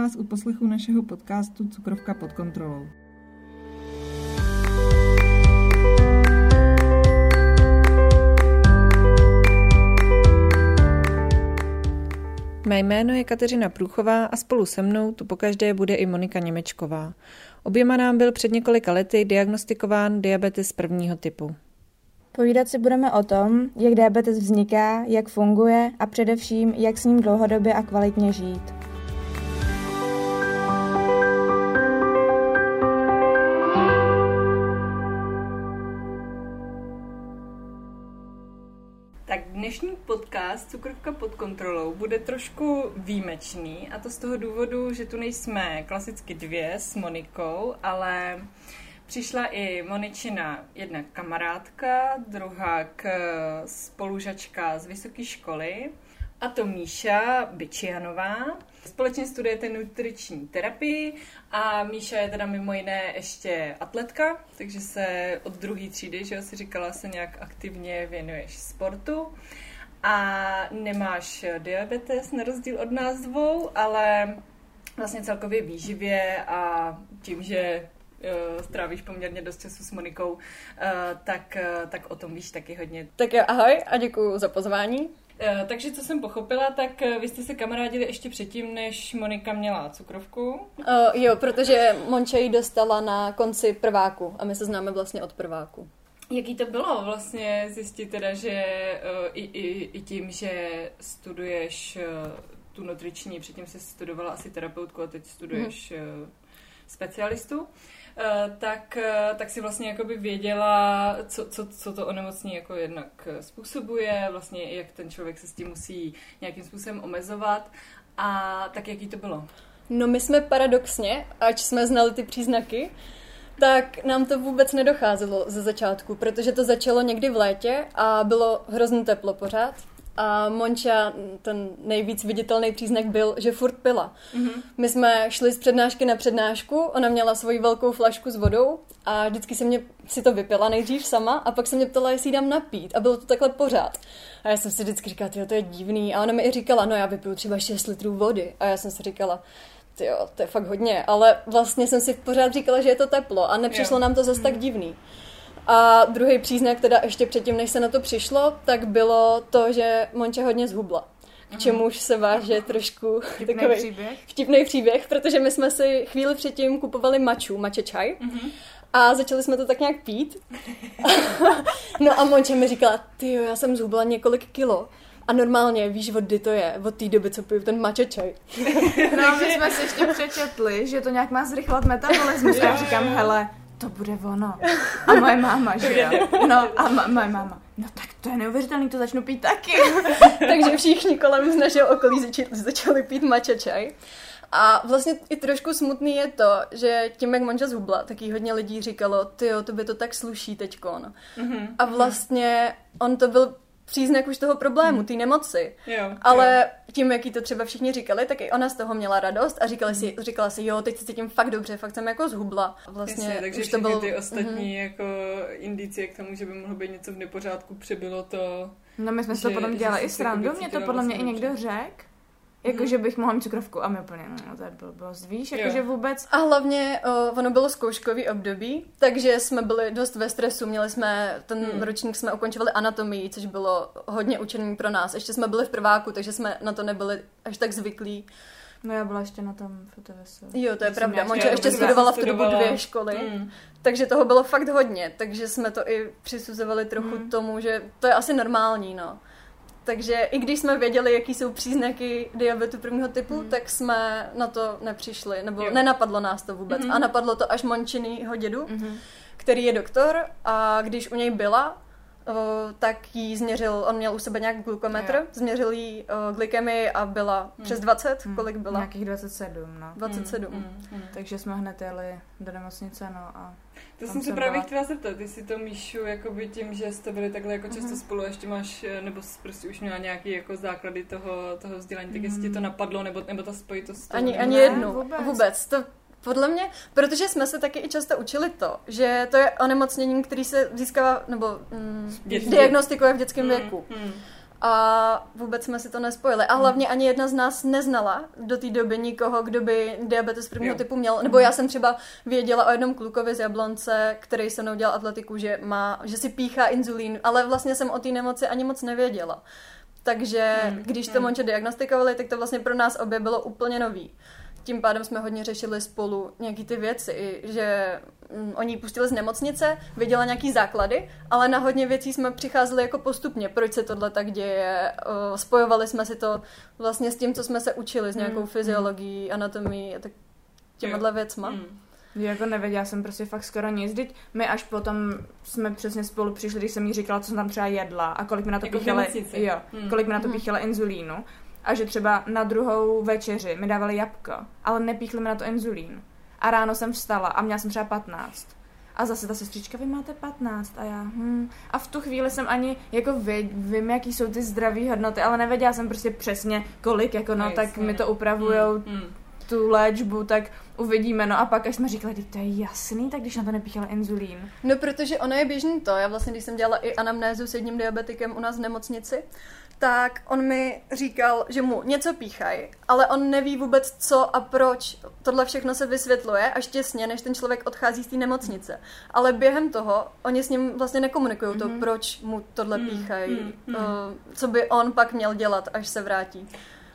vás u poslechu našeho podcastu Cukrovka pod kontrolou. Mé jméno je Kateřina Průchová a spolu se mnou tu pokaždé bude i Monika Němečková. Oběma nám byl před několika lety diagnostikován diabetes prvního typu. Povídat si budeme o tom, jak diabetes vzniká, jak funguje a především, jak s ním dlouhodobě a kvalitně žít. Podcast Cukrovka pod kontrolou bude trošku výjimečný a to z toho důvodu, že tu nejsme klasicky dvě s Monikou, ale Přišla i Moničina jedna kamarádka, druhá k spolužačka z vysoké školy, a to Míša Byčianová. Společně studujete nutriční terapii a Míša je teda mimo jiné ještě atletka, takže se od druhé třídy, že si říkala, se nějak aktivně věnuješ sportu a nemáš diabetes na rozdíl od nás dvou, ale vlastně celkově výživě a tím, že uh, strávíš poměrně dost času s Monikou, uh, tak, uh, tak o tom víš taky hodně. Tak jo, ahoj a děkuji za pozvání. Takže co jsem pochopila, tak vy jste se kamarádili ještě předtím, než Monika měla cukrovku. Uh, jo, protože Monča ji dostala na konci prváku a my se známe vlastně od prváku. Jaký to bylo vlastně zjistit teda, že uh, i, i, i tím, že studuješ uh, tu nutriční, předtím jsi studovala asi terapeutku a teď studuješ mm. uh, specialistu, Eh, tak, eh, tak si vlastně jakoby věděla, co, co, co to onemocnění jako jednak způsobuje, vlastně jak ten člověk se s tím musí nějakým způsobem omezovat a tak jaký to bylo? No my jsme paradoxně, ač jsme znali ty příznaky, tak nám to vůbec nedocházelo ze začátku, protože to začalo někdy v létě a bylo hrozně teplo pořád. A Monča, ten nejvíc viditelný příznak byl, že furt pila. Mm-hmm. My jsme šli z přednášky na přednášku, ona měla svoji velkou flašku s vodou a vždycky se mě si to vypila nejdřív sama a pak se mě ptala, jestli jí dám napít a bylo to takhle pořád. A já jsem si vždycky říkala, to je divný. A ona mi i říkala, no já vypiju třeba 6 litrů vody. A já jsem si říkala, jo, to je fakt hodně, ale vlastně jsem si pořád říkala, že je to teplo a nepřišlo jo. nám to zase tak mhm. divný. A druhý příznak, teda ještě předtím, než se na to přišlo, tak bylo to, že Monča hodně zhubla. K čemuž se váže trošku vtipný takový příběh. vtipný příběh, protože my jsme si chvíli předtím kupovali maču, mače čaj. Mm-hmm. A začali jsme to tak nějak pít. no a Monča mi říkala, ty já jsem zhubla několik kilo. A normálně, víš, od kdy to je? Od té doby, co piju ten mače čaj. no, my jsme si ještě přečetli, že to nějak má zrychlat metabolismus. Já říkám, hele, to bude ono. A moje máma, že jo? No a ma- moje máma, no tak to je neuvěřitelný, to začnu pít taky. Takže všichni kolem z našeho okolí začali, začali pít mača čaj. A vlastně i trošku smutný je to, že tím, jak manžel zhubla, tak jí hodně lidí říkalo, ty jo, to by to tak sluší teďkon. Mm-hmm. A vlastně on to byl příznak už toho problému, hmm. té nemoci. Jo, Ale jo. tím, jaký to třeba všichni říkali, tak i ona z toho měla radost a říkala si, hmm. říkala si jo, teď se cítím fakt dobře, fakt jsem jako zhubla. Vlastně Jasně, takže už to bylo... ty ostatní mm-hmm. jako indicie k tomu, že by mohlo být něco v nepořádku, přibylo to... No my jsme si to potom dělali i srandu, mě to podle mě i někdo řekl, Jakože bych mohla mít cukrovku a my úplně, no to je blbost, víš, jakože vůbec. A hlavně o, ono bylo zkouškový období, takže jsme byli dost ve stresu, měli jsme, ten hmm. ročník jsme ukončovali anatomii, což bylo hodně učený pro nás. Ještě jsme byli v prváku, takže jsme na to nebyli až tak zvyklí. No já byla ještě na tom FTVS. Jo, to je pravda. Monča ještě studovala v tu dobu dvě školy, mm. takže toho bylo fakt hodně, takže jsme to i přisuzovali trochu mm. tomu, že to je asi normální, no. Takže i když jsme věděli, jaký jsou příznaky diabetu prvního typu, mm. tak jsme na to nepřišli, nebo jo. nenapadlo nás to vůbec. Mm. A napadlo to až Mončinýho dědu, mm. který je doktor a když u něj byla, tak jí změřil, on měl u sebe nějak glukometr, jo. změřil jí uh, glykemii a byla hmm. přes 20, hmm. kolik byla? Nějakých 27, no. 27. Hmm. Hmm. Hmm. Takže jsme hned jeli do nemocnice, no a to jsem se právě byla... chtěla zeptat, ty si to Míšu jakoby tím, že jste byli takhle jako často uh-huh. spolu, ještě máš, eh, nebo prostě už měla nějaký jako základy toho, toho vzdělání, tak jestli ti to napadlo, nebo, nebo ta spojitost. Ani, ani jednu, vůbec. vůbec. To podle mě, protože jsme se taky i často učili to, že to je onemocnění, který se získává nebo mm, diagnostikuje v dětském mm, věku. Mm. A vůbec jsme si to nespojili. A hlavně ani jedna z nás neznala do té doby nikoho, kdo by diabetes prvního Jo. typu měl. Nebo já jsem třeba věděla o jednom klukovi z Jablonce, který se mnou dělal atletiku, že, má, že si píchá inzulín, ale vlastně jsem o té nemoci ani moc nevěděla. Takže když to Monče diagnostikovali, tak to vlastně pro nás obě bylo úplně nový. Tím pádem jsme hodně řešili spolu nějaký ty věci, i že mm, oni ji pustili z nemocnice, viděla nějaký základy, ale na hodně věcí jsme přicházeli jako postupně, proč se tohle tak děje, spojovali jsme si to vlastně s tím, co jsme se učili, s nějakou fyziologií, anatomií a tak těmahle věcma. Mm. Jako nevěděla jsem prostě fakt skoro nic. Vždyť my až potom jsme přesně spolu přišli, když jsem jí říkala, co jsem tam třeba jedla a kolik mi na to Jako nemocnici. jo, Hmm. kolik mi na to píchali inzulínu. A že třeba na druhou večeři mi dávali jabko, ale nepíchli mi na to inzulín. A ráno jsem vstala a měla jsem třeba 15. A zase ta sestřička, vy máte 15 a já, hm. A v tu chvíli jsem ani, jako vy, vím, jaký jsou ty zdraví hodnoty, ale nevěděla jsem prostě přesně kolik, jako no, No, tak mi to upravujou Mm, mm. tu léčbu, tak uvidíme. No a pak, až jsme říkali, "Vždyť to je jasný, tak když na to nepíchal inzulín. No, protože ono je běžný to. Já vlastně, když jsem dělala i anamnézu s jedním diabetikem u nás v nemocnici, tak on mi říkal, že mu něco píchají, ale on neví vůbec co a proč. Tohle všechno se vysvětluje až těsně, než ten člověk odchází z té nemocnice. Ale během toho oni s ním vlastně nekomunikují to, proč mu tohle píchají, mm, mm. eh, co by on pak měl dělat, až se vrátí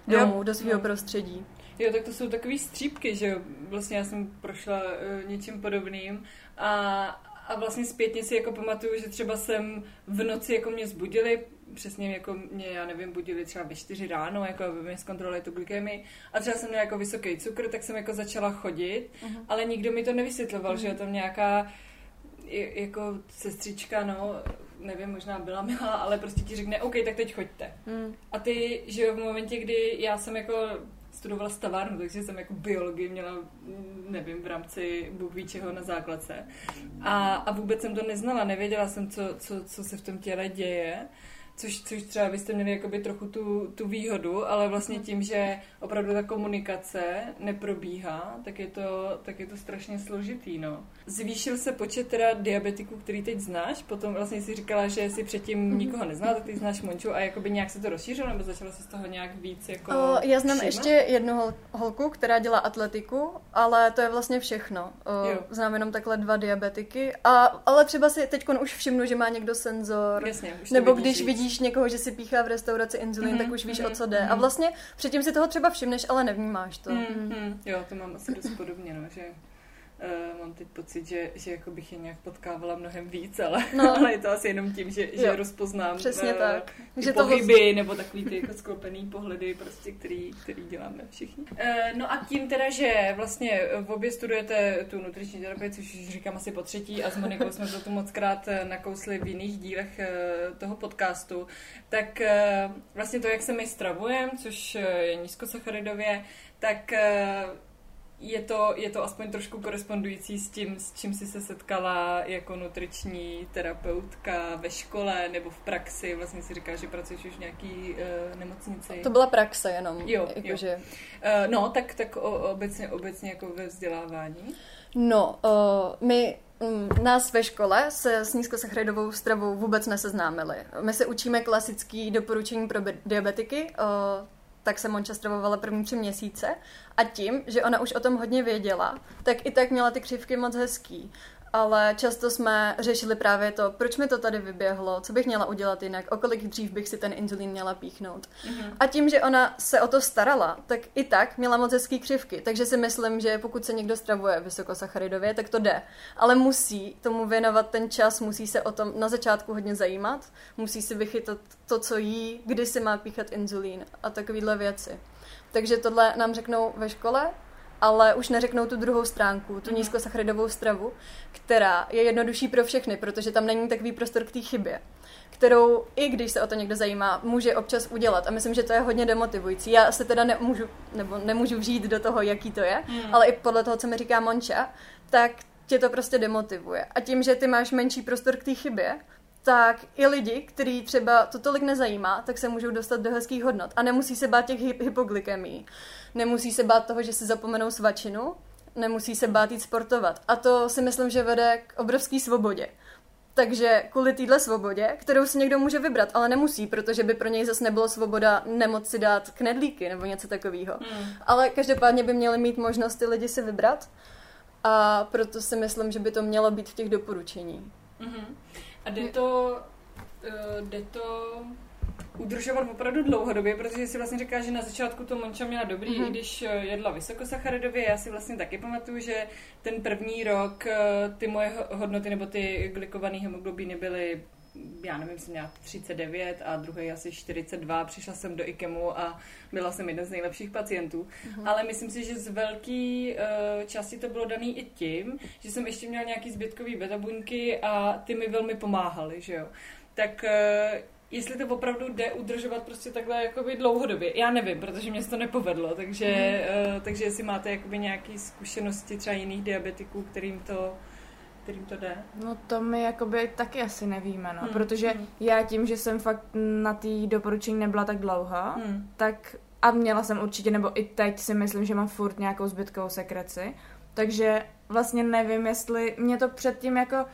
Jo. domů, do svého Jo. prostředí. Jo, tak to jsou takové střípky, že jo. Vlastně já jsem prošla uh, něčím podobným a, a vlastně zpětně si jako pamatuju, že třeba jsem v noci jako mě zbudili, přesně jako mě, já nevím, budili třeba ve čtyři ráno, jako aby mi zkontrolovali tu glykemii a třeba jsem měla jako vysoký cukr, tak jsem jako začala chodit, Mhm. ale nikdo mi to nevysvětloval, že je tam nějaká jako sestřička, no, nevím, možná byla milá, ale prostě ti řekne, OK, tak teď choďte. Mm. A ty, že jo, v momentě, kdy já jsem jako studovala stavárnu, takže jsem jako biologii měla, nevím, v rámci Bůh ví čeho na základce. A, a vůbec jsem to neznala, nevěděla jsem, co, co, co se v tom těle děje. Což, což třeba vy jste měli jakoby trochu tu, tu výhodu, ale vlastně tím, že opravdu ta komunikace neprobíhá, tak je to, tak je to strašně složitý, no. Zvýšil se počet teda diabetiků, který teď znáš, potom vlastně si říkala, že si předtím nikoho neznala, tak ty znáš Monču a jakoby nějak se to rozšířilo, nebo začala se z toho nějak víc jako O, já znám všímat? ještě jednu hol- holku, která dělá atletiku, ale to je vlastně všechno. O, Jo. znám jenom takhle dva diabetiky, a, ale třeba si teď už všimnu, že má někdo senzor. Jasně, už Nebo vidíš když víc. Vidíš někoho, že si píchá v restauraci inzulin, Mhm, tak už víš, mhm, o co jde. A mhm. vlastně předtím si toho třeba všimneš, ale nevnímáš to. Mm, mm, jo, to mám asi dost podobně, no, že uh, mám teď pocit, že, že jako bych je nějak potkávala mnohem víc, ale, No. ale je to asi jenom tím, že, že Jo. rozpoznám Přesně eh, tak. ty Že to pohyby nebo takový ty jako sklopený pohledy, prostě, který, který děláme všichni. Uh, no a tím teda, že vlastně v obě studujete tu nutriční terapii, což už říkám asi po třetí a s Monikou jsme to tu moc krát nakousli v jiných dílech eh, toho podcastu, tak eh, vlastně to, jak se my stravujeme, což je nízkosacharidově, tak eh, je to, je to aspoň trošku korespondující s tím, s čím jsi se setkala jako nutriční terapeutka ve škole nebo v praxi. Vlastně si říká, že pracuješ už v nějaký uh, nemocnici. To byla praxe jenom. Jo, jakože... Uh, no, tak, tak o, obecně, obecně jako ve vzdělávání. No, uh, my mm, nás ve škole se s nízkosacharidovou stravou vůbec neseznámili. My se učíme klasický doporučení pro diabetiky, tak se Monča stravovala první tři měsíce a tím, že ona už o tom hodně věděla, tak i tak měla ty křivky moc hezký. Ale často jsme řešili právě to, proč mi to tady vyběhlo, co bych měla udělat jinak, o kolik dřív bych si ten inzulín měla píchnout. A tím, že ona se o to starala, tak i tak měla moc hezký křivky. Takže si myslím, že pokud se někdo stravuje vysokosacharidově, tak to jde. Ale musí tomu věnovat ten čas, musí se o tom na začátku hodně zajímat, musí si vychytat to, co jí, kdy si má píchat inzulín a takovéhle věci. Takže tohle nám řeknou ve škole, ale už neřeknou tu druhou stránku, tu nízkosacharidovou stravu, která je jednodušší pro všechny, protože tam není takový prostor k té chybě kterou, i když se o to někdo zajímá, může občas udělat. A myslím, že to je hodně demotivující. Já se teda nemůžu, nebo nemůžu vžít do toho, jaký to je, hmm. ale i podle toho, co mi říká Monča, tak tě to prostě demotivuje. A tím, že ty máš menší prostor k té chybě, tak i lidi, který třeba to tolik nezajímá, tak se můžou dostat do hezkých hodnot. A nemusí se bát těch hy- hypoglykemí. Nemusí se bát toho, že si zapomenou svačinu. Nemusí se bát jít sportovat. A to si myslím, že vede k obrovské svobodě. Takže kvůli téhle svobodě, kterou si někdo může vybrat, ale nemusí, protože by pro něj zase nebylo svoboda nemoci si dát knedlíky nebo něco takového. Hmm. Ale každopádně by měli mít možnost ty lidi si vybrat a proto si myslím, že by to mělo být v těch doporučení. Mm-hmm. A jde to, uh, jde to udržovat opravdu dlouhodobě, protože si vlastně říká, že na začátku to Monča měla dobrý, mm-hmm. i když eh, jedla vysokosacharidově. Já si vlastně taky pamatuju, že ten první rok eh, ty moje hodnoty nebo ty glikované hemoglobiny byly já nevím, jsem měla 39 a druhý asi 42. Přišla jsem do IKEMu a byla jsem jeden z nejlepších pacientů. Uh-huh. Ale myslím si, že z velké uh, části to bylo daný i tím, že jsem ještě měla nějaký zbytkový betabuňky a ty mi velmi pomáhaly, že jo. Tak uh, jestli to opravdu jde udržovat prostě takhle jakoby dlouhodobě. Já nevím, protože mě se to nepovedlo, takže, mm. uh, takže jestli máte jakoby nějaké zkušenosti třeba jiných diabetiků, kterým to kterým to jde? No to my jakoby taky asi nevíme, no, hmm. protože hmm. já tím, že jsem fakt na té doporučení nebyla tak dlouho, hmm. tak a měla jsem určitě, nebo i teď si myslím, že mám furt nějakou zbytkovou sekreci, takže vlastně nevím, jestli mě to předtím jako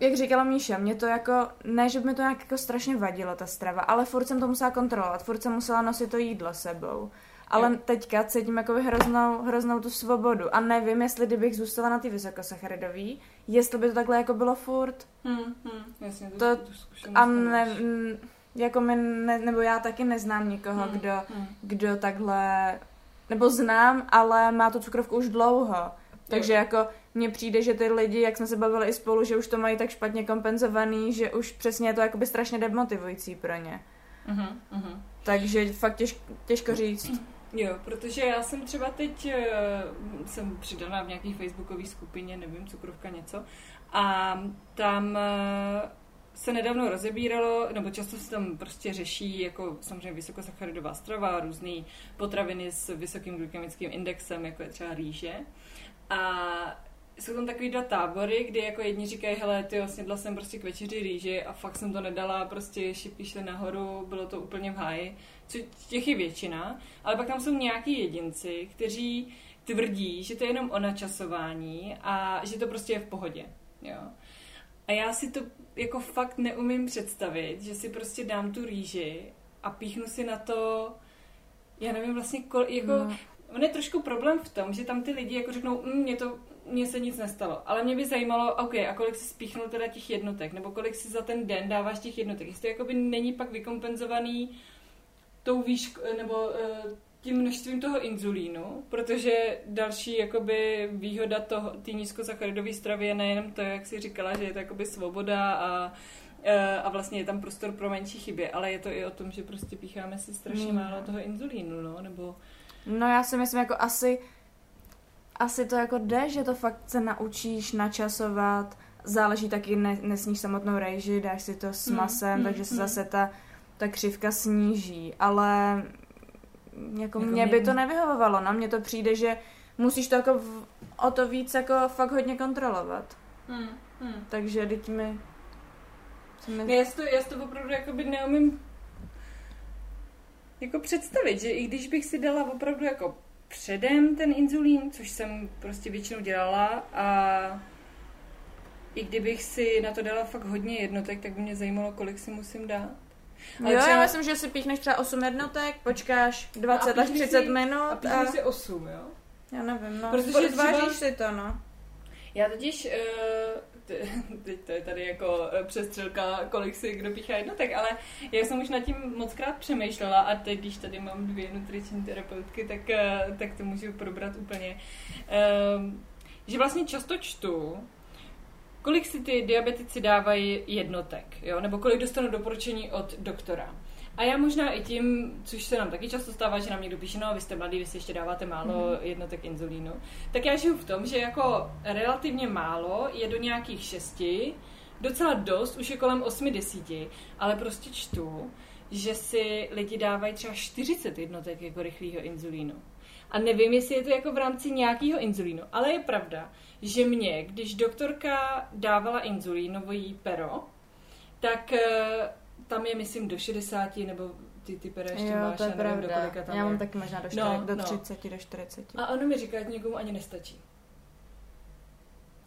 jak říkala Míša, mě to jako, ne, že by mi to nějak jako strašně vadilo, ta strava, ale furt jsem to musela kontrolovat, furt jsem musela nosit to jídlo sebou. Ale jo. teďka cítím jako hroznou, hroznou tu svobodu a nevím, jestli kdybych zůstala na ty vysokosacharidový, jestli by to takhle jako bylo furt. Hmm, hmm, jasně, to, to a ne, jako my ne, nebo já taky neznám nikoho, hmm, kdo, hmm. kdo takhle, nebo znám, ale má tu cukrovku už dlouho. Takže jo. jako mně přijde, že ty lidi, jak jsme se bavili i spolu, že už to mají tak špatně kompenzovaný, že už přesně je to jakoby strašně demotivující pro ně. Uh-huh, uh-huh. Takže fakt těž, těžko říct. Jo, protože já jsem třeba teď, uh, jsem přidaná v nějaký facebookové skupině, nevím, cukrovka něco, a tam uh, se nedávno rozebíralo, nebo často se tam prostě řeší jako samozřejmě vysokosacharidová strava, různé potraviny s vysokým glykemickým indexem, jako je třeba rýže. A jsou tam takový dva tábory, kdy jako jedni říkají, hele, ty snědla jsem prostě k večeři rýži a fakt jsem to nedala, prostě šipky šly nahoru, bylo to úplně v háji, co těch je většina, ale pak tam jsou nějaký jedinci, kteří tvrdí, že to je jenom o načasování a že to prostě je v pohodě, jo. A já si to jako fakt neumím představit, že si prostě dám tu rýži a píchnu si na to, já nevím vlastně, kol, jako, no. on je trošku problém v tom, že tam ty lidi jako řeknou, mm, mě to mně se nic nestalo. Ale mě by zajímalo, OK, a kolik si spíchnul teda těch jednotek, nebo kolik si za ten den dáváš těch jednotek. Jestli to jakoby není pak vykompenzovaný tou výšku, nebo uh, tím množstvím toho inzulínu, protože další jakoby výhoda toho, té nízkosacharidové stravy je nejenom to, jak si říkala, že je to jakoby svoboda a eh, a vlastně je tam prostor pro menší chyby, ale je to i o tom, že prostě pícháme si strašně mm. málo toho inzulínu, no, nebo... No já si myslím, jako asi asi to jako jde, že to fakt se naučíš načasovat, záleží taky, ne, nesníš samotnou rejži, dáš si to s hmm, masem, mm, takže se mm. zase ta, ta křivka sníží, ale jako, jako mě by to nevyhovovalo, no, mně to přijde, že musíš to jako v, o to víc jako fakt hodně kontrolovat. Mm, mm. Takže teď mi... mi... Já, si to, já si to opravdu jakoby neumím jako představit, že i když bych si dala opravdu jako předem ten inzulín, což jsem prostě většinou dělala a i kdybych si na to dala fakt hodně jednotek, tak by mě zajímalo, kolik si musím dát. Ale jo, třeba... já myslím, že si píchneš třeba 8 jednotek, počkáš 20 až 30 si, minut. A píchneš a... si 8, jo? Já nevím, no. Protože zvážíš třeba... si to, no. Já totiž, uh, teď to je tady jako eh, přestřelka, kolik si kdo píchá jednotek, ale já jsem už nad tím moc krát přemýšlela a teď, když tady mám dvě nutriční terapeutky, tak, eh, tak to můžu probrat úplně. Ehm, že vlastně často čtu, kolik si ty diabetici dávají jednotek, jo? nebo kolik dostanou doporučení od doktora. A já možná i tím, což se nám taky často stává, že nám někdo píše, no vy jste mladý, vy si ještě dáváte málo mm-hmm. jednotek inzulínu, tak já žiju v tom, že jako relativně málo je do nějakých šesti, docela dost, už je kolem osmi desíti, ale prostě čtu, že si lidi dávají třeba 40 jednotek jako rychlého inzulínu. A nevím, jestli je to jako v rámci nějakého inzulínu, ale je pravda, že mě, když doktorka dávala inzulínový pero, tak eh, tam je, myslím, do 60 nebo ty, ty pere ještě jo, máš, to je nevím, do kolika tam Já mám taky možná do, 4, no, do 30, no. do 40. A ono mi říká, že někomu ani nestačí.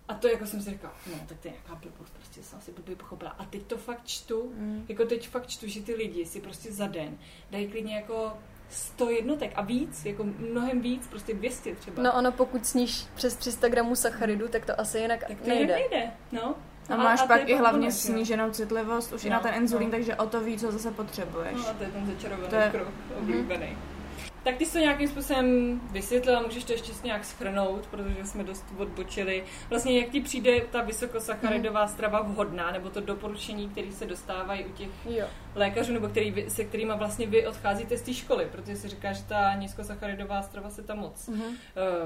A to jako jsem si říkala, no tak to je nějaká blbost, prostě jsem asi blbý pochopila. A teď to fakt čtu, mm. jako teď fakt čtu, že ty lidi si prostě za den dají klidně jako 100 jednotek a víc, jako mnohem víc, prostě 200 třeba. No ono, pokud sníš přes 300 gramů sacharidu, tak to asi jinak tak to nejde. nejde, no. A máš a pak i hlavně sníženou citlivost už no, i na ten inzulín, no. takže o to víc ho zase potřebuješ. No a to je ten začarovaný to je... kruh, oblíbený. Mm-hmm. Tak ty jsi to nějakým způsobem vysvětlila, můžeš to ještě nějak schrnout, protože jsme dost odbočili. Vlastně jak ti přijde ta vysokosacharidová mm. strava vhodná, nebo to doporučení, které se dostávají u těch jo. lékařů, nebo který, se kterými vlastně vy odcházíte z té školy, protože si říká, že ta nízkosacharidová strava se tam moc mm. uh,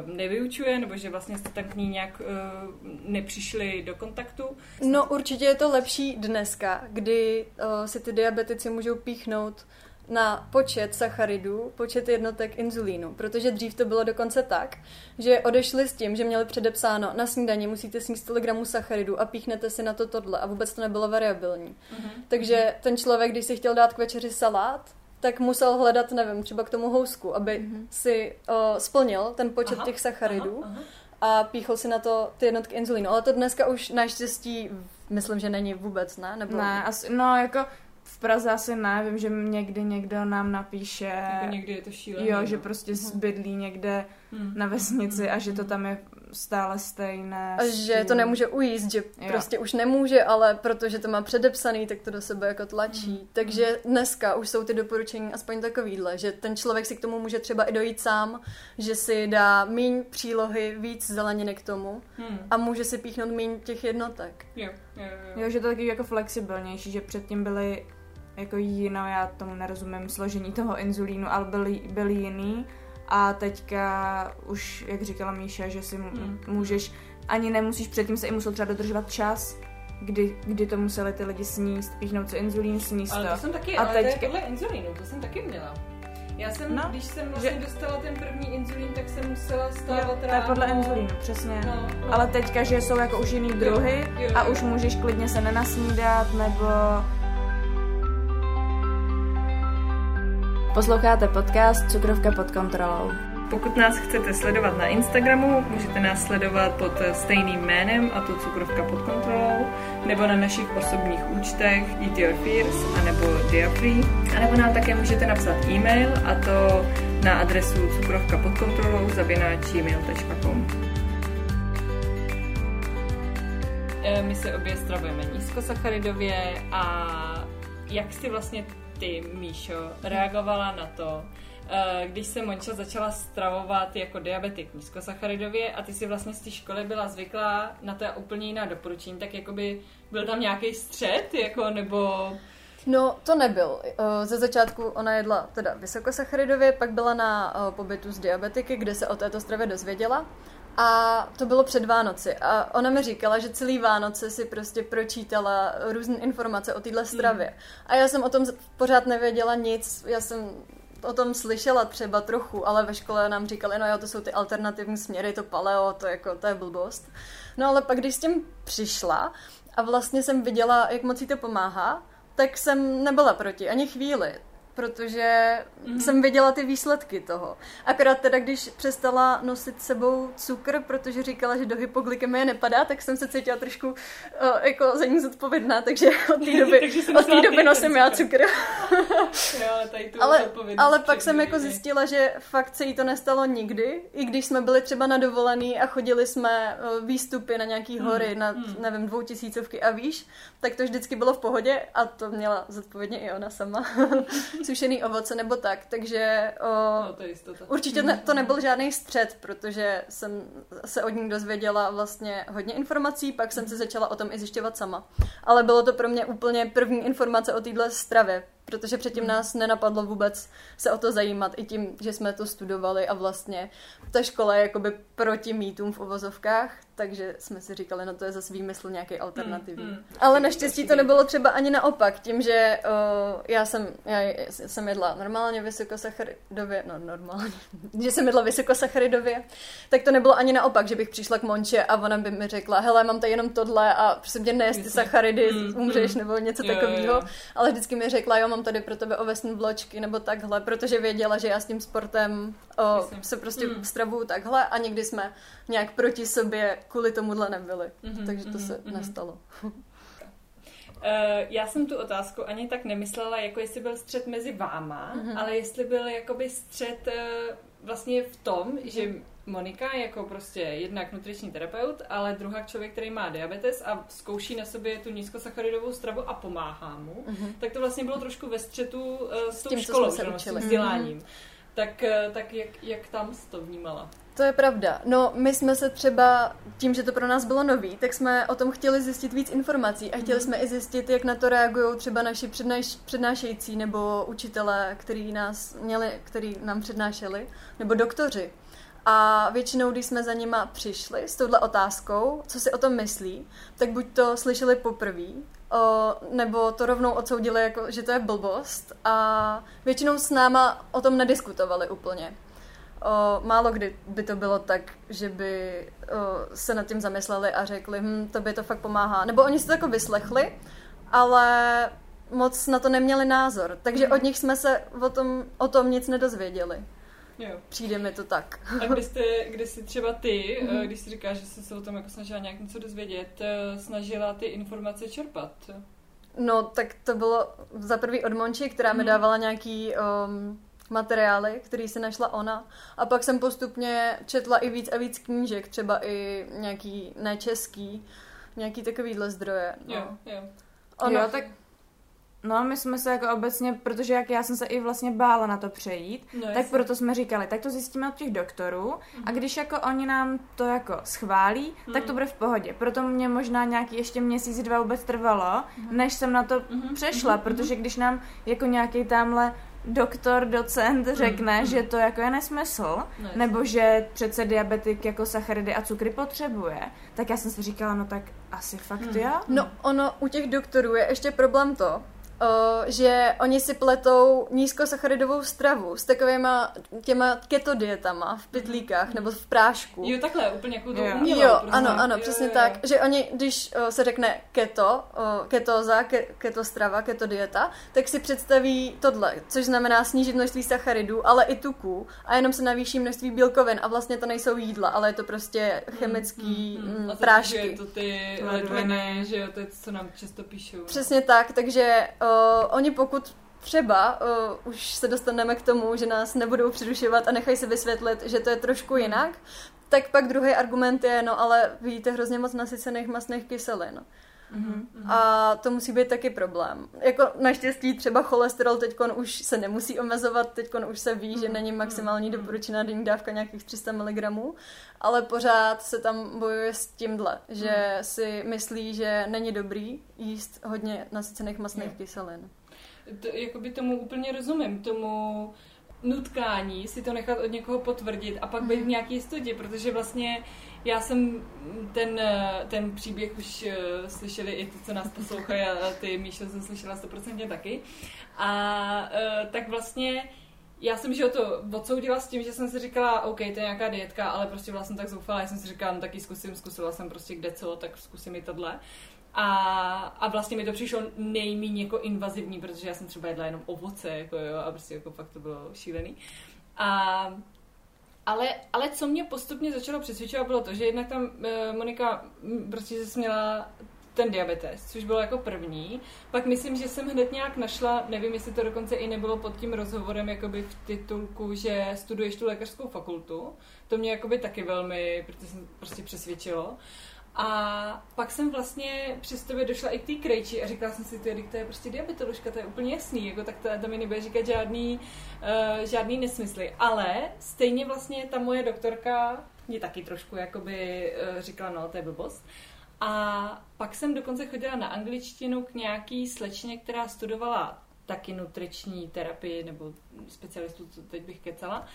nevyučuje, nebo že vlastně jste tam k ní nějak uh, nepřišli do kontaktu. No určitě je to lepší dneska, kdy uh, si ty diabetici můžou píchnout na počet sacharidů, počet jednotek inzulínu, protože dřív to bylo dokonce tak, že odešli s tím, že měli předepsáno na snídaní musíte sníst 100 gramů sacharidů a píchnete si na to tohle a vůbec to nebylo variabilní. Mm-hmm. Takže ten člověk, když si chtěl dát k večeři salát, tak musel hledat, nevím, třeba k tomu housku, aby mm-hmm. si o, splnil ten počet aha, těch sacharidů. Aha, aha a píchl si na to ty jednotky inzulínu. Ale to dneska už naštěstí myslím, že není vůbec, ne? Nebo... Ne, asi, no jako v Praze asi ne, vím, že někdy někdo nám napíše. Jako někdy je to šílené. Jo, že prostě uh-huh. bydlí někde hmm. na vesnici a že to tam je stále stejné. A že to nemůže ujíst, že jo. prostě už nemůže, ale protože to má předepsaný, tak to do sebe jako tlačí. Hmm. Takže dneska už jsou ty doporučení aspoň takovýhle, že ten člověk si k tomu může třeba i dojít sám, že si dá míň přílohy, víc zeleniny k tomu hmm. a může si píchnout míň těch jednotek. Jo, jo, jo. jo že to taky jako flexibilnější, že předtím byly jako jiná, já tomu nerozumím, složení toho inzulínu, ale byl, byl jiný a teďka už, jak říkala Míša, že si hmm. můžeš, ani nemusíš, předtím se i musel třeba dodržovat čas, kdy, kdy to museli ty lidi sníst, píchnout si inzulín, sníst ale to. jsem taky, a ale teďka... to je podle inzulínu, to jsem taky měla. Já jsem, no, když jsem vlastně že... dostala ten první inzulín, tak jsem musela stávat jo, to je podle inzulínu, přesně. No, no. Ale teďka, že jsou jako už jiný druhy jo, jo, jo. a už můžeš klidně se nenasnídat, nebo Posloucháte podcast Cukrovka pod kontrolou. Pokud nás chcete sledovat na Instagramu, můžete nás sledovat pod stejným jménem a to Cukrovka pod kontrolou, nebo na našich osobních účtech Eat Your Fears a nebo Diafree. A nebo nám také můžete napsat e-mail a to na adresu cukrovka pod kontrolou zavináč.gmail.com e, My se obě stravujeme nízkosacharidově a jak si vlastně ty, Míšo, reagovala na to, eh, když se Monča začala stravovat jako diabetik nízkosacharidově a ty si vlastně z té školy byla zvyklá na to úplně jiná doporučení, tak jakoby byl tam nějaký střed, jako nebo... No, to nebyl. Eh, ze začátku ona jedla teda vysokosacharidově, pak byla na eh, pobytu s diabetiky, kde se o této stravě dozvěděla. A to bylo před Vánoci. A ona mi říkala, že celý Vánoce si prostě pročítala různé informace o téhle stravě. Mm. A já jsem o tom pořád nevěděla nic. Já jsem o tom slyšela třeba trochu, ale ve škole nám říkali, no jo, to jsou ty alternativní směry, to paleo, to, jako, to je blbost. No ale pak, když s tím přišla a vlastně jsem viděla, jak moc jí to pomáhá, tak jsem nebyla proti ani chvíli protože mm-hmm. jsem viděla ty výsledky toho. Akorát teda, když přestala nosit sebou cukr, protože říkala, že do hypoglykemie nepadá, tak jsem se cítila trošku uh, jako za ní zodpovědná, takže od té doby, od té doby nosím já cukr. jo, ale, tady tu ale, ale pak jsem jako zjistila, že fakt se jí to nestalo nikdy, i když jsme byli třeba na dovolený a chodili jsme uh, výstupy na nějaký hmm, hory, mm, na, mm. nevím, dvoutisícovky a víš, tak to vždycky bylo v pohodě a to měla zodpovědně i ona sama. sušený ovoce nebo tak, takže o, no, to určitě ne, to nebyl žádný střed, protože jsem se od ní dozvěděla vlastně hodně informací, pak jsem se začala o tom i zjišťovat sama. Ale bylo to pro mě úplně první informace o téhle stravě, protože předtím nás nenapadlo vůbec se o to zajímat, i tím, že jsme to studovali a vlastně ta škola je jakoby proti mýtům v uvozovkách, takže jsme si říkali, no to je zase výmysl nějaký alternativní. Mm, mm. Ale naštěstí to nebylo třeba ani naopak, tím, že uh, já jsem, já jsem jedla normálně vysokosacharidově, no normálně, že jsem jedla vysokosacharidově, tak to nebylo ani naopak, že bych přišla k Monče a ona by mi řekla, hele, mám tady jenom tohle a prostě mě nejesti sacharidy, mm, umřeš mm. nebo něco takového, ale vždycky mi řekla, jo, mám tady pro tebe ovesní vločky nebo takhle, protože věděla, že já s tím sportem o, Myslím. se prostě Mm. stravuju takhle a nikdy jsme nějak proti sobě kvůli tomuhle nebyli. Mhm, Takže to mhm, se mhm. nestalo. Uh, já jsem tu otázku ani tak nemyslela, jako jestli byl střed mezi váma, Mhm. ale jestli byl jakoby střed uh, vlastně v tom, že Monika je jako prostě jednak nutriční terapeut, ale druhá člověk, který má diabetes a zkouší na sobě tu nízkosacharidovou stravu a pomáhá mu, Mhm. tak to vlastně bylo trošku ve střetu uh, s, S tou tím, co školou, jsme se s učili. vzděláním. Tak, eh, tak jak, jak tam jsi to vnímala? To je pravda. No, my jsme se třeba, tím, že to pro nás bylo nový, tak jsme o tom chtěli zjistit víc informací a chtěli jsme i zjistit, jak na to reagují třeba naši přednáš, přednášející nebo učitelé, který nás měli, který nám přednášeli, nebo doktoři. A většinou, když jsme za nima přišli s touhle otázkou, co si o tom myslí, tak buď to slyšeli poprvé, nebo to rovnou odsoudili, jako, že to je blbost. A většinou s náma o tom nediskutovali úplně. O, málo kdy by to bylo tak, že by o, se nad tím zamysleli a řekli, hm, to by to fakt pomáhá. Nebo oni si to jako vyslechli, ale moc na to neměli názor. Takže od nich jsme se o tom, o tom nic nedozvěděli. Jo. Přijde mi to tak. A kdy, jste, kdy jsi třeba ty, Mhm. eh, když jsi říkáš, že jsi se o tom jako snažila nějak něco dozvědět, eh, snažila ty informace čerpat? No, tak to bylo za prvý od Monči, která mi Mhm. dávala nějaký um, materiály, který si našla ona. A pak jsem postupně četla i víc a víc knížek, třeba i nějaký nečeský, nějaký takovýhle zdroje. No. Jo, jo. Ono, Jo, tak No, my jsme se jako obecně, protože jak já jsem se i vlastně bála na to přejít, No, tak jasně. proto jsme říkali, tak to zjistíme od těch doktorů a když jako oni nám to jako schválí, tak to bude v pohodě. Proto mě možná nějaký ještě měsíc, dva vůbec trvalo, než jsem na to Mhm, přešla, protože když nám jako nějaký tamhle doktor, docent řekne, že to jako je nesmysl, No, nebo že přece diabetik jako sacharidy a cukry potřebuje, tak já jsem si říkala, no tak asi fakt jo. No, ono u těch doktorů je ještě problém to, o, že oni si pletou nízkosacharidovou stravu s takovýma těma keto dietama v pytlíkách nebo v prášku. Jo, takhle, úplně jako to Jo. umělou. Jo, prostě. ano, ano, Jo, přesně jo, jo. tak, že oni, když o, se řekne keto, o, ketóza, ke, keto strava, keto dieta, tak si představí tohle, což znamená snížit množství sacharidů, ale i tuků a jenom se navýší množství bílkovin a vlastně to nejsou jídla, ale je to prostě chemický Hmm, mm, a to, prášky. Že je to ty ledviny, že jo, to je, co nám často píšou. Přesně tak, takže uh, oni pokud třeba uh, už se dostaneme k tomu, že nás nebudou přerušovat a nechají se vysvětlit, že to je trošku jinak, tak pak druhý argument je, no ale vy jíte hrozně moc nasycených masných kyselin. Mhm. A to musí být taky problém. Jako naštěstí třeba cholesterol teď už se nemusí omezovat, teď už se ví, že není maximální doporučená denní dávka nějakých 300 mg, ale pořád se tam bojuje s tímhle, že si myslí, že není dobrý jíst hodně nasycených masných kyselin. To, jakoby tomu úplně rozumím, tomu nutkání si to nechat od někoho potvrdit a pak být v nějaký jistotě, protože vlastně já jsem ten, ten příběh už eh, slyšeli i ty, co nás poslouchají a ty, Míšo, jsem slyšela 100% taky. A eh, tak vlastně já jsem, že to odsoudila s tím, že jsem si říkala, OK, to je nějaká dietka, ale prostě jsem tak zoufalá, já jsem si říkala, no taky zkusím, zkusila jsem prostě kde co, tak zkusím i tohle. A, a vlastně mi to přišlo nejméně jako invazivní, protože já jsem třeba jedla jenom ovoce, jako jo, a prostě jako fakt to bylo šílený. A, ale, ale co mě postupně začalo přesvědčovat, bylo to, že jednak tam uh, Monika prostě se směla ten diabetes, což bylo jako první. Pak myslím, že jsem hned nějak našla, nevím, jestli to dokonce i nebylo pod tím rozhovorem jakoby v titulku, že studuješ tu lékařskou fakultu. To mě jakoby taky velmi, protože jsem prostě přesvědčilo. A pak jsem vlastně přes tebe došla i k té krejči a říkala jsem si, ty, to je prostě diabetoložka, to je úplně jasný, jako tak to, to mi nebude říkat žádný, uh, žádný nesmysly. Ale stejně vlastně ta moje doktorka mě taky trošku jakoby uh, říkala, no to je blbost. A pak jsem dokonce chodila na angličtinu k nějaký slečně, která studovala taky nutriční terapii nebo specialistu, co teď bych kecala.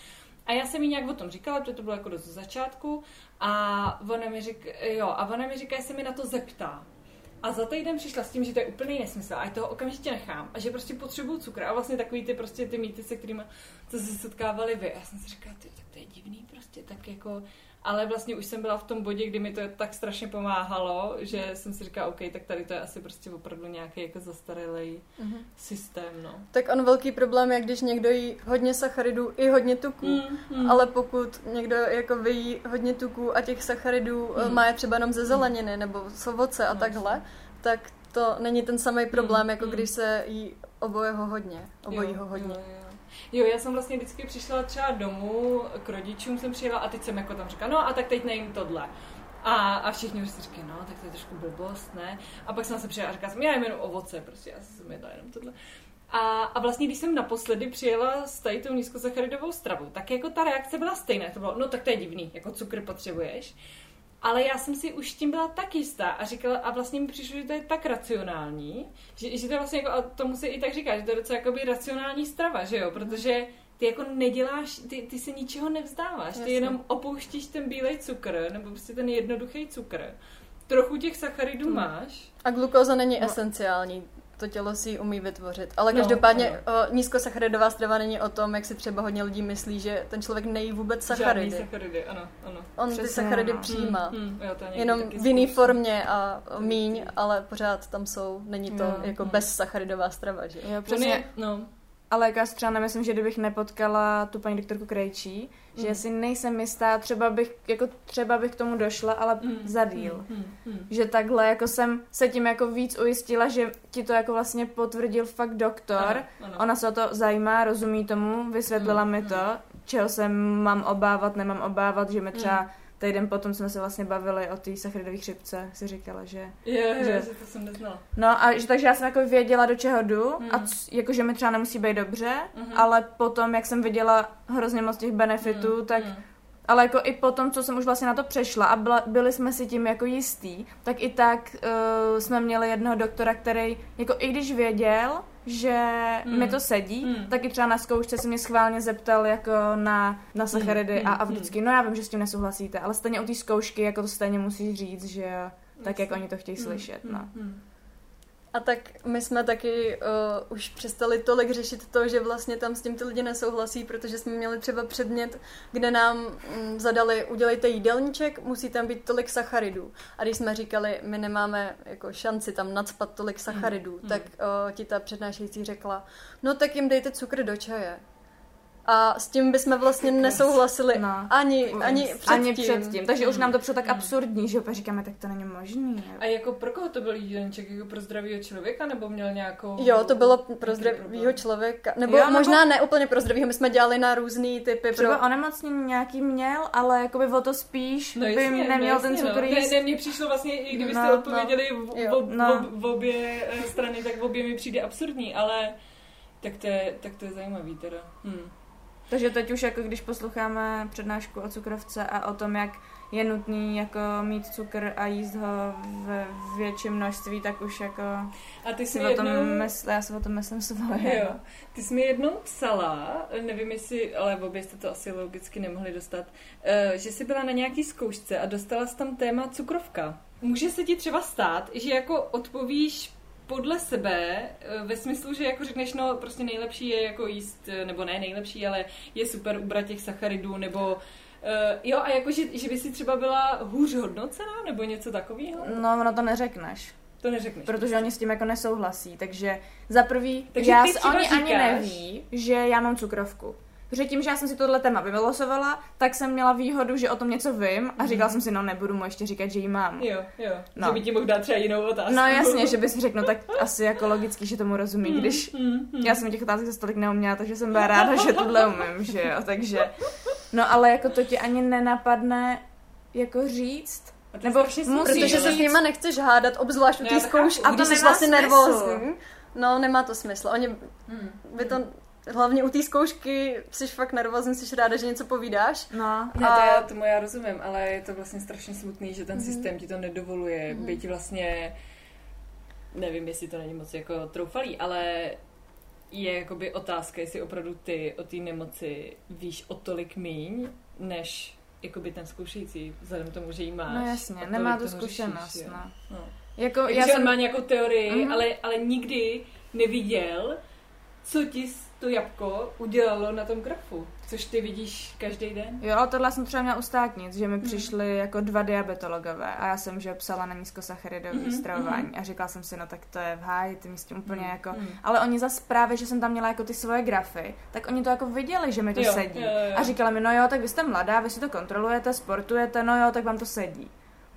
A já jsem jí nějak o tom říkala, protože to bylo jako z začátku. A ona mi říká, jo, a ona mi říká, jestli mi na to zeptá. A za týden přišla s tím, že to je úplný nesmysl a já toho okamžitě nechám a že prostě potřebuju cukr a vlastně takový ty prostě ty mýty, se kterými se setkávali vy. A já jsem si říkala, ty, tak to je divný prostě, tak jako ale vlastně už jsem byla v tom bodě, kdy mi to tak strašně pomáhalo, že jsem si říkala, OK, tak tady to je asi prostě opravdu nějaký jako zastaralý mm-hmm. systém, no. Tak on velký problém je, když někdo jí hodně sacharidů i hodně tuků, mm, mm. ale pokud někdo jako vyjí hodně tuků a těch sacharidů mm. má je třeba jenom ze zeleniny nebo z ovoce a mm. takhle, tak to není ten samý problém, mm. jako mm. když se jí obojeho hodně, obojího hodně. Jo, jo. Jo, já jsem vlastně vždycky přišla třeba domů, k rodičům jsem přijela a teď jsem jako tam říkala, no a tak teď nejím tohle. A, a všichni už si říkají, no, tak to je trošku blbost, ne? A pak jsem se přijela a říkala jsem, já jim jenom ovoce, prostě, já jsem jedla jenom tohle. A, a vlastně, když jsem naposledy přijela s tady tou nízkosacharidovou stravou, tak jako ta reakce byla stejná. To bylo, no tak to je divný, jako cukr potřebuješ. Ale já jsem si už tím byla tak jistá a říkala, a vlastně mi přišlo, že to je tak racionální, že, že to je vlastně jako, a tomu se i tak říká, že to je docela jakoby racionální strava, že jo, protože ty jako neděláš, ty, ty se ničeho nevzdáváš, Jasně. ty jenom opouštíš ten bílej cukr, nebo prostě ten jednoduchý cukr. Trochu těch sacharidů hmm. máš. A glukóza není no. esenciální to tělo si umí vytvořit. Ale no, každopádně no, nízkosacharidová strava není o tom, jak si třeba hodně lidí myslí, že ten člověk nejí vůbec sacharidy. Žádný sacharidy, ano, ano. On Přesně, ty sacharidy no. přijímá. Hmm, hmm, jo, to Jenom v jiné formě a míň, ale pořád tam jsou. Není to no, jako no. bez sacharidová strava, že? Jo, přesně. No ale lékař třeba nemyslím, že kdybych nepotkala tu paní doktorku Krejčí, mm. že si nejsem jistá, třeba bych, jako třeba bych k tomu došla, ale mm. za díl. Mm. Mm. Že takhle jako jsem se tím jako víc ujistila, že ti to jako vlastně potvrdil fakt doktor. Ano, ano. Ona se o to zajímá, rozumí tomu, vysvětlila mm. mi to, čeho se mám obávat, nemám obávat, že mi třeba mm týden potom jsme se vlastně bavili o té sacharidové chřipce, si říkala, že... Jo, jo, že, že to jsem neznala. No a že, takže já jsem jako věděla, do čeho jdu mm. a c, jako, že mi třeba nemusí být dobře, mm-hmm. ale potom, jak jsem viděla hrozně moc těch benefitů, mm. tak... Mm. Ale jako i potom, co jsem už vlastně na to přešla a byla, byli jsme si tím jako jistý, tak i tak uh, jsme měli jednoho doktora, který jako i když věděl, že mm. mi to sedí, mm. taky třeba na zkoušce se mě schválně zeptal jako na, na sacharidy mm. a, a hmm. vždycky, no já vím, že s tím nesouhlasíte, ale stejně u té zkoušky jako to stejně musíš říct, že tak, jak oni to chtějí hmm. slyšet, no. Mm. A tak my jsme taky uh, už přestali tolik řešit to, že vlastně tam s tím ty lidi nesouhlasí, protože jsme měli třeba předmět, kde nám um, zadali, udělejte jídelníček, musí tam být tolik sacharidů. A když jsme říkali, my nemáme jako šanci tam nadspat tolik sacharidů, mm. tak uh, ti ta přednášející řekla, no tak jim dejte cukr do čaje. A s tím bychom vlastně nesouhlasili no. ani, ani předtím. Ani předtím. Takže už nám to přišlo tak mm. absurdní, že opět říkáme, tak to není možný. A jako pro koho to byl jídelníček? Jako pro zdravého člověka? Nebo měl nějakou... Jo, to bylo pro zdravého člověka. Nebo jo, možná nebo... ne úplně pro zdravého. My jsme dělali na různý typy. Třeba pro... onemocnění nějaký měl, ale jako by o to spíš no, jasně, by neměl no, ten cukr no. Ne, ne, mně přišlo vlastně, i kdybyste no, odpověděli no. v, v, no. v, v, obě eh, strany, tak v obě mi přijde absurdní, ale tak to je, tak to je zajímavý teda. Hmm. Takže teď už jako když posloucháme přednášku o cukrovce a o tom, jak je nutný jako mít cukr a jíst ho v větším množství, tak už jako a ty si o tom jednou... mysl, já si o tom myslím svoje. Jo. Ty jsi mi jednou psala, nevím jestli, ale obě jste to asi logicky nemohli dostat, eh, že jsi byla na nějaký zkoušce a dostala jsi tam téma cukrovka. Může se ti třeba stát, že jako odpovíš podle sebe, eh, ve smyslu, že jako řekneš, no prostě nejlepší je jako jíst, eh, nebo ne nejlepší, ale je super ubrat těch sacharidů, nebo Uh, jo, a jako, že, že by si třeba byla hůř hodnocená, nebo něco takového? No, ono to neřekneš. To neřekneš. Protože oni s tím jako nesouhlasí, takže za prvý, takže já, oni říkáš... ani neví, že já mám cukrovku. Protože tím, že já jsem si tohle téma vylosovala, tak jsem měla výhodu, že o tom něco vím a říkala mm. jsem si, no nebudu mu ještě říkat, že ji mám. Jo, jo. No. Že by ti mohl dát třeba jinou otázku. No jasně, že bys řekl, no tak asi jako logicky, že tomu rozumí, mm, když mm, mm. já jsem těch otázek za tolik neuměla, takže jsem byla ráda, že tohle umím, že jo, takže. No ale jako to ti ani nenapadne jako říct, nebo musíš Protože se s nima nechceš hádat, obzvlášť u té zkoušky, a když jsi vlastně nervózní. No, nemá to smysl. Oni hmm. by to Hlavně u té zkoušky jsi fakt nervózní, jsi ráda, že něco povídáš. No. Ne, to já, tomu já rozumím, ale je to vlastně strašně smutný, že ten mm-hmm. systém ti to nedovoluje. Mm-hmm. Byť vlastně, nevím, jestli to není moc jako troufalý, ale je jakoby otázka, jestli opravdu ty o té nemoci víš o tolik míň, než jakoby ten zkoušející, vzhledem k tomu, že jí máš. No jasně, nemá tu zkušenost. Řešíš, no. No. Jako, já jsem... on má nějakou teorii, mm-hmm. ale, ale nikdy neviděl, co ti to jabko udělalo na tom grafu, což ty vidíš každý den. Jo, ale tohle jsem třeba měla ustátnit, že mi přišli jako dva diabetologové a já jsem, že psala na nízkosacharidový Mhm, stravování a říkala jsem si, no tak to je v háji, ty mi s tím úplně Mhm, jako... mhm. Ale oni zase právě, že jsem tam měla jako ty svoje grafy, tak oni to jako viděli, že mi to Jo, sedí. jo, jo. A říkali mi, no jo, tak vy jste mladá, vy si to kontrolujete, sportujete, no jo, tak vám to sedí.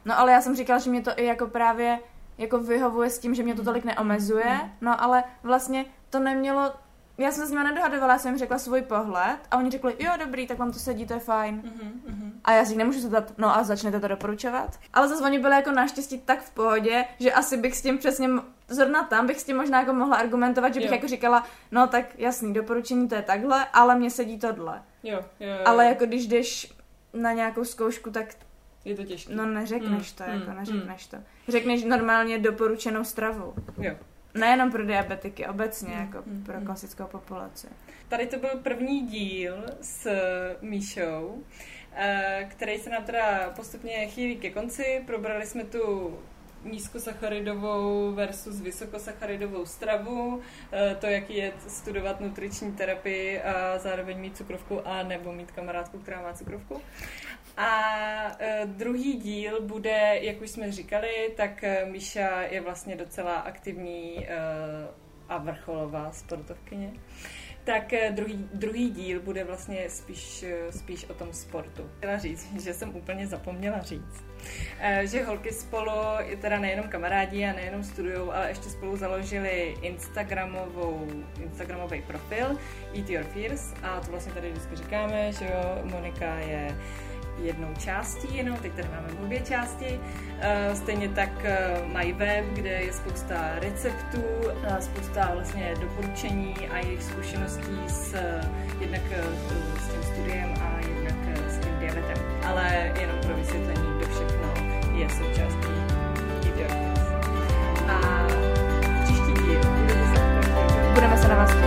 No ale já jsem říkala, že mě to i jako právě jako vyhovuje s tím, že mě to tolik neomezuje, no ale vlastně to nemělo já jsem se s nimi nedohadovala, já jsem jim řekla svůj pohled a oni řekli, jo, dobrý, tak vám to sedí, to je fajn. Mhm, mhm. A já si nemůžu zeptat, no a začnete to doporučovat? Ale zase oni byli jako naštěstí tak v pohodě, že asi bych s tím přesně, zrovna tam bych s tím možná jako mohla argumentovat, že bych Jo. jako říkala, no tak jasný, doporučení to je takhle, ale mně sedí tohle. Jo, jo, jo. Ale jako když jdeš na nějakou zkoušku, tak Je to těžké. no neřekneš Mm, to, jako mm, neřekneš to. Řekneš normálně doporučenou stravu. Jo. Nejenom pro diabetiky, obecně, Mm, jako mm, pro mm. klasickou populaci. Tady to byl první díl s Míšou, eh, který se nám teda postupně chýlí ke konci. Probrali jsme tu nízkosacharidovou versus vysokosacharidovou stravu, eh, to, jaký je studovat nutriční terapii a zároveň mít cukrovku a nebo mít kamarádku, která má cukrovku. A eh, druhý díl bude, jak už jsme říkali, tak eh, Míša je vlastně docela aktivní a vrcholová sportovkyně. Tak eh, druhý, druhý díl bude vlastně spíš, eh, spíš o tom sportu. Chtěla říct, že jsem úplně zapomněla říct, eh, že holky spolu, teda nejenom kamarádi a nejenom studujou, ale ještě spolu založili Instagramovou, Instagramový profil Eat Your Fears a to vlastně tady vždycky říkáme, že jo, Monika je jednou částí jenom, teď tady máme obě části. Eh, stejně tak eh, mají web, kde je spousta receptů, eh, spousta vlastně doporučení a jejich zkušeností s jednak s tím studiem a jednak s tím diabetem. Ale jenom pro vysvětlení, to všechno je součástí Ideotics. A příští díl budeme se na vás